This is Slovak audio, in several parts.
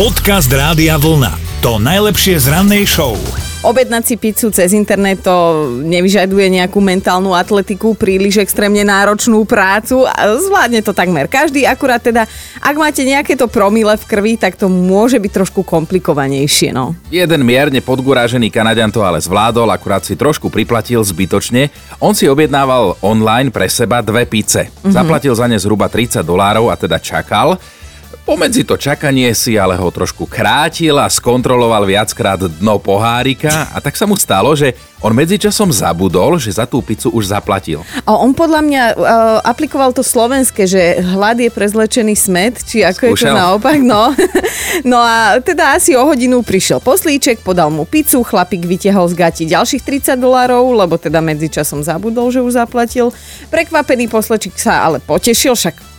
Podcast Rádia Vlna. To najlepšie z rannej show. Objednať si pizzu cez internet to nevyžaduje nejakú mentálnu atletiku, príliš extrémne náročnú prácu a zvládne to takmer každý, akurát teda, ak máte nejaké to promile v krvi, tak to môže byť trošku komplikovanejšie, no. Jeden mierne podgurážený Kanadian to ale zvládol, akurát si trošku priplatil zbytočne. On si objednával online pre seba dve pice. Mm-hmm. Zaplatil za ne zhruba 30 dolárov a teda čakal. Pomedzi to čakanie si ale ho trošku krátil a skontroloval viackrát dno pohárika a tak sa mu stalo, že on medzičasom zabudol, že za tú pizzu už zaplatil. A on podľa mňa uh, aplikoval to slovenské, že hlad je prezlečený smet, či ako Skúšal. je to naopak, no. no a teda asi o hodinu prišiel poslíček, podal mu pizzu, chlapík vytiahol z gati ďalších 30 dolárov, lebo teda medzičasom zabudol, že už zaplatil. Prekvapený poslečík sa ale potešil, však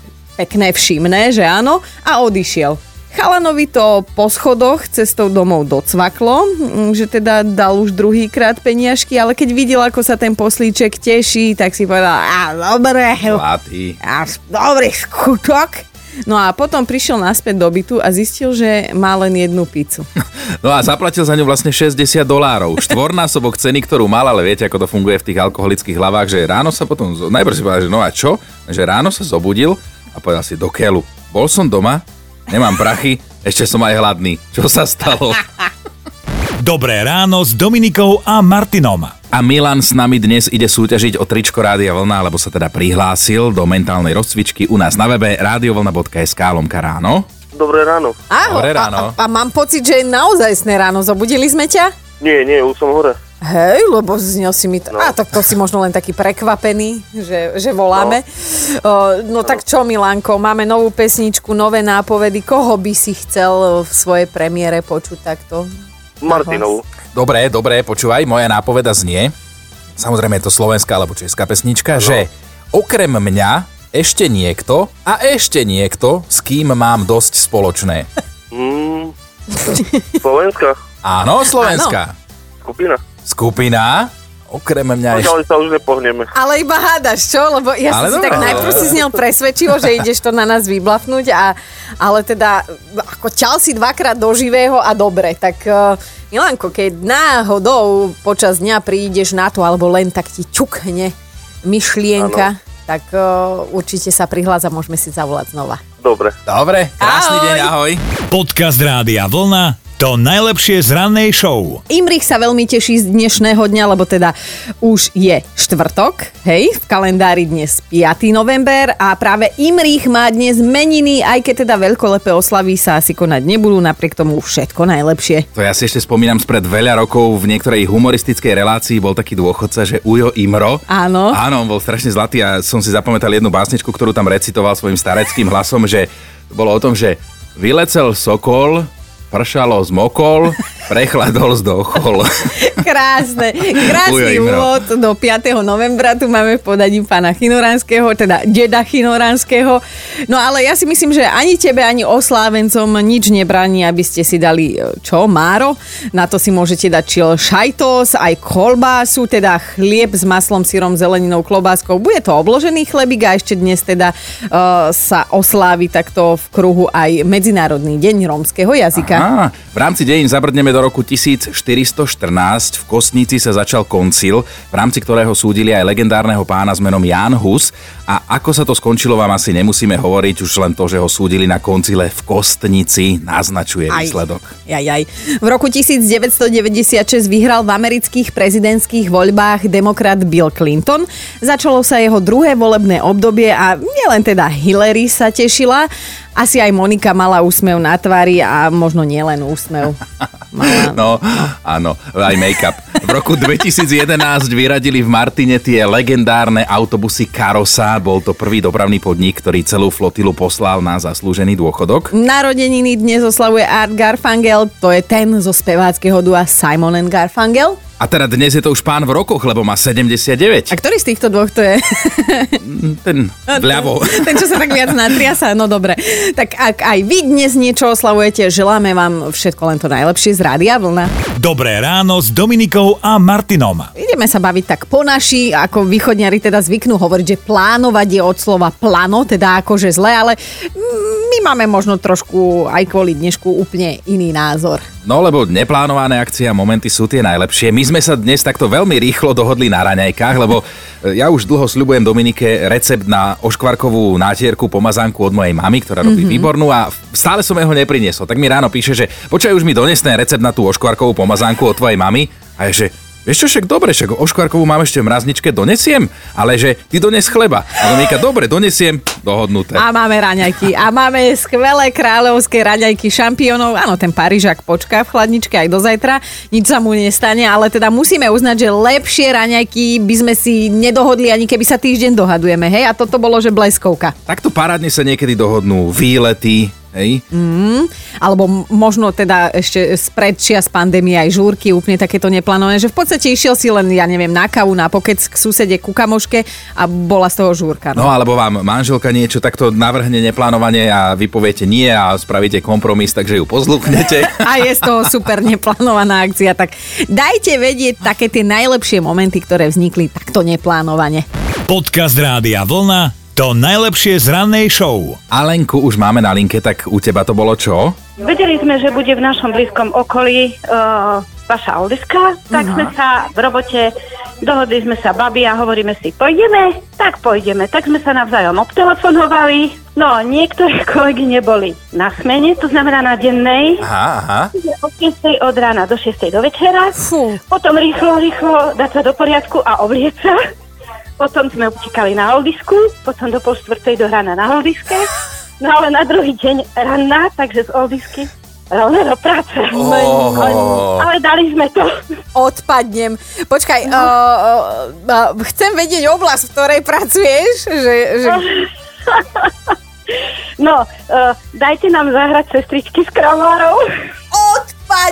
pekné všimné, že áno, a odišiel. Chalanovi to po schodoch cestou domov docvaklo, mm, že teda dal už druhýkrát peniažky, ale keď videl, ako sa ten poslíček teší, tak si povedal, a dobre, Zlatý. a dobrý skutok. No a potom prišiel naspäť do bytu a zistil, že má len jednu pizzu. No a zaplatil za ňu vlastne 60 dolárov. Štvornásobok ceny, ktorú mal, ale viete, ako to funguje v tých alkoholických hlavách, že ráno sa potom, najprv si povedal, že no a čo? Že ráno sa zobudil a povedal si, do keľu, bol som doma, nemám prachy, ešte som aj hladný. Čo sa stalo? Dobré ráno s Dominikou a Martinom. A Milan s nami dnes ide súťažiť o tričko Rádia Vlna, alebo sa teda prihlásil do mentálnej rozcvičky u nás na webe radiovlna.sk lomka ráno. Dobré ráno. Aho, Dobré ráno. A, a, a mám pocit, že je naozaj sné ráno. Zobudili sme ťa? Nie, nie, už som hore. Hej, lebo z ňou si mi... T- no. A tak to si možno len taký prekvapený, že, že voláme. No. O, no tak čo, Milanko, máme novú pesničku, nové nápovedy. Koho by si chcel v svojej premiére počuť takto? Martinovu. Dobre, dobre, počúvaj, moja nápoveda znie, samozrejme je to slovenská alebo česká pesnička, no. že okrem mňa ešte niekto a ešte niekto, s kým mám dosť spoločné. Mm, Slovenska. Áno, slovenská. Skupina. Skupina, okrem mňa ešte... Ale sa už nepohneme. Ale iba hádaš, čo? Lebo ja Ale som si tak najprv si znel presvedčivo, že ideš to na nás vyblafnúť, a, ale teda ako ťal si dvakrát do živého a dobre, tak uh, Milanko, keď náhodou počas dňa prídeš na to, alebo len tak ti čukne myšlienka, ano. tak uh, určite sa prihlás a môžeme si zavolať znova. Dobre. Dobre, krásny Ahoj. deň, ahoj. Podcast Rádia Vlna. To najlepšie z rannej show. Imrich sa veľmi teší z dnešného dňa, lebo teda už je štvrtok, hej, v kalendári dnes 5. november a práve Imrich má dnes meniny, aj keď teda veľkolepé oslavy sa asi konať nebudú, napriek tomu všetko najlepšie. To ja si ešte spomínam spred veľa rokov v niektorej humoristickej relácii bol taký dôchodca, že Ujo Imro. Áno. Áno, on bol strašne zlatý a som si zapamätal jednu básničku, ktorú tam recitoval svojim stareckým hlasom, že bolo o tom, že vylecel sokol, pršalo zmokol, prechladol zdochol. Krásne, krásny úvod do 5. novembra, tu máme v podaní pána Chinoránskeho, teda deda Chinoránskeho. No ale ja si myslím, že ani tebe, ani oslávencom nič nebráni, aby ste si dali, e, čo, máro? Na to si môžete dať čil šajtos, aj kolbásu, teda chlieb s maslom, syrom, zeleninou, klobáskou. Bude to obložený chlebík a ešte dnes teda uh, sa oslávi takto v kruhu aj Medzinárodný deň rómskeho jazyka. Á, v rámci dejín zabrdneme do roku 1414. V Kostnici sa začal koncil, v rámci ktorého súdili aj legendárneho pána s menom Jan Hus. A ako sa to skončilo, vám asi nemusíme hovoriť, už len to, že ho súdili na koncile v Kostnici, naznačuje Aj. výsledok. Jaj, jaj. V roku 1996 vyhral v amerických prezidentských voľbách demokrat Bill Clinton. Začalo sa jeho druhé volebné obdobie a nielen teda Hillary sa tešila, asi aj Monika mala úsmev na tvári a možno nielen úsmev. Mala. No, áno, aj make-up. V roku 2011 vyradili v Martine tie legendárne autobusy Karosa. Bol to prvý dopravný podnik, ktorý celú flotilu poslal na zaslúžený dôchodok. Narodeniny dnes oslavuje Art Garfangel, to je ten zo speváckého dua Simon and Garfangel. A teda dnes je to už pán v rokoch, lebo má 79. A ktorý z týchto dvoch to je? Ten vľavo. Ten, čo sa tak viac natriasa, no dobre. Tak ak aj vy dnes niečo oslavujete, želáme vám všetko len to najlepšie z Rádia Vlna. Dobré ráno s Dominikou a Martinom. Ideme sa baviť tak po naši, ako východňari teda zvyknú hovoriť, že plánovať je od slova plano, teda akože zle, ale mm, my máme možno trošku aj kvôli dnešku úplne iný názor. No lebo neplánované akcie a momenty sú tie najlepšie. My sme sa dnes takto veľmi rýchlo dohodli na raňajkách, lebo e, ja už dlho sľubujem Dominike recept na oškvarkovú nátierku pomazánku od mojej mamy, ktorá robí mm-hmm. výbornú a stále som jeho nepriniesol. Tak mi ráno píše, že počkaj už mi dones ten recept na tú oškvarkovú pomazánku od tvojej mamy a je, že Vieš čo, však dobre, však oškvarkovú mám ešte v mrazničke, donesiem, ale že ty dones chleba. A Dominika, dobre, donesiem, dohodnuté. A máme raňajky. A máme skvelé kráľovské raňajky šampiónov. Áno, ten Parížak počká v chladničke aj do zajtra. Nič sa mu nestane, ale teda musíme uznať, že lepšie raňajky by sme si nedohodli ani keby sa týždeň dohadujeme, hej? A toto bolo, že bleskovka. Takto parádne sa niekedy dohodnú výlety, Hej? Mm, alebo možno teda ešte spredčia z pandémie aj žúrky, úplne takéto neplánované, že v podstate išiel si len, ja neviem, na kavu, na pokec k susede, ku kamoške a bola z toho žúrka. No. no alebo vám manželka niečo takto navrhne neplánovanie a vy poviete nie a spravíte kompromis, takže ju pozlúknete. a je z toho super neplánovaná akcia, tak dajte vedieť také tie najlepšie momenty, ktoré vznikli takto neplánovane. Podcast Rádia Vlna to najlepšie z rannej show. Alenku už máme na linke, tak u teba to bolo čo? Vedeli sme, že bude v našom blízkom okolí uh, vaša Oldiska, tak uh-huh. sme sa v robote, dohodli sme sa babi a hovoríme si, pôjdeme? Tak pôjdeme. Tak sme sa navzájom obtelefonovali. No, niektoré kolegy neboli na smene, to znamená na dennej. Aha, aha. Od 6. od rána do 6. do večera. Fú. Potom rýchlo, rýchlo dať sa do poriadku a oblieť sa potom sme utekali na Oldisku, potom do pol štvrtej do rána na Oldiske, no ale na druhý deň ranná, takže z Oldisky rovno do práce. Oh. Ale, ale dali sme to. Odpadnem. Počkaj, no. uh, uh, chcem vedieť oblasť, v ktorej pracuješ. Že, že... no, uh, dajte nám zahrať sestričky s kramárov.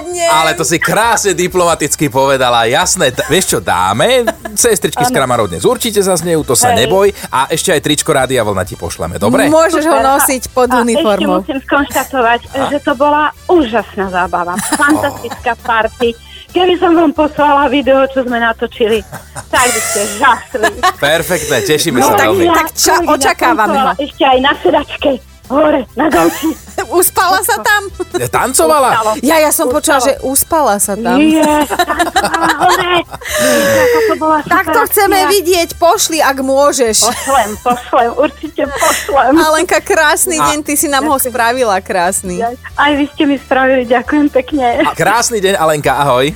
Odpadne. Ale to si krásne diplomaticky povedala. Jasné, d- vieš čo, dáme? Sestričky z Kramarov dnes určite zaznejú, to sa Hej. neboj. A ešte aj tričko Rádia Vlna ti pošleme, dobre? Môžeš ho nosiť pod a uniformou. ešte musím skonštatovať, že to bola úžasná zábava. Fantastická party. Keby som vám poslala video, čo sme natočili, tak by ste žasli. Perfektné, tešíme No, sa tak- veľmi. tak ča- očakávame ho. Ešte aj na sedačke. Hore, na gauči. Uspala sa tam? Ja Tancovala? Stalo. Ja, ja som počula, že uspala sa tam. Nie, tancovala hore. Tak to chceme vidieť, pošli, ak môžeš. Pošlem, pošlem, určite pošlem. Alenka, krásny deň, ty si nám ho spravila krásny. Aj vy ste mi spravili, ďakujem pekne. Krásny deň, Alenka, ahoj.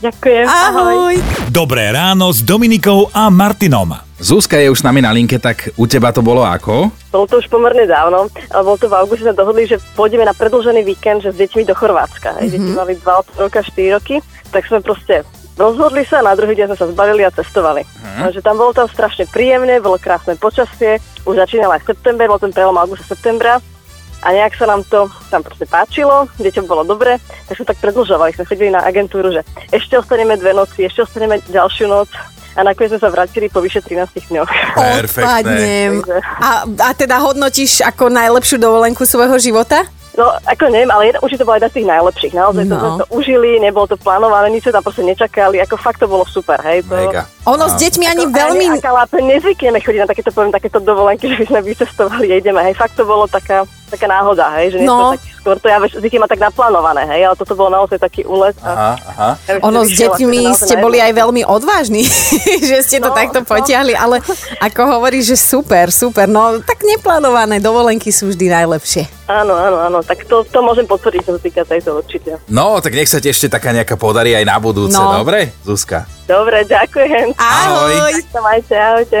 Ďakujem, ahoj. Ahoj. Dobré ráno s Dominikou a Martinom. Zuzka je už s nami na linke, tak u teba to bolo ako? Bolo to už pomerne dávno, ale bolo to v auguste, sme dohodli, že pôjdeme na predlžený víkend, že s deťmi do Chorvátska. Mm-hmm. Deti mali 2 roka, 4 roky, tak sme proste rozhodli sa a na druhý deň sme sa zbavili a cestovali. Mm-hmm. Takže tam bolo tam strašne príjemné, bolo krásne počasie, už začínal aj september, bol ten prelom augusta septembra a nejak sa nám to tam proste páčilo, deťom bolo dobre, tak sme tak predlžovali, sme chodili na agentúru, že ešte ostaneme dve noci, ešte ostaneme ďalšiu noc a nakoniec sme sa vrátili po vyše 13 dňoch. Odpadnem. A, a teda hodnotíš ako najlepšiu dovolenku svojho života? No, ako neviem, ale jedna, určite to bola jedna z tých najlepších. Naozaj no. to No. sme to užili, nebolo to plánované, nič sme tam proste nečakali, ako fakt to bolo super, hej. To, Mega. Ono s deťmi ani veľmi... Ani, aká lápe, nezvykneme chodiť na takéto, poviem, takéto dovolenky, že by sme vycestovali a ideme, hej. Fakt to bolo taká, taká náhoda, hej, že nie No. to tak, skôr to ja veš- zvykne ma tak naplánované, hej, ale toto bolo naozaj taký úlet. Aha, aha. ja Ono s deťmi ste boli aj veľmi odvážni, že ste to No, takto no. potiahli, ale ako hovoríš, že super, super. No tak neplánované dovolenky sú vždy najlepšie. Áno, áno, áno, tak to, to môžem potvrdiť, čo sa týka tejto určite. No, tak nech sa ti ešte taká nejaká podarí aj na budúce, No. dobre, Zuzka? Dobre, ďakujem. Ahoj. Ahoj. Sa majte, ahojte.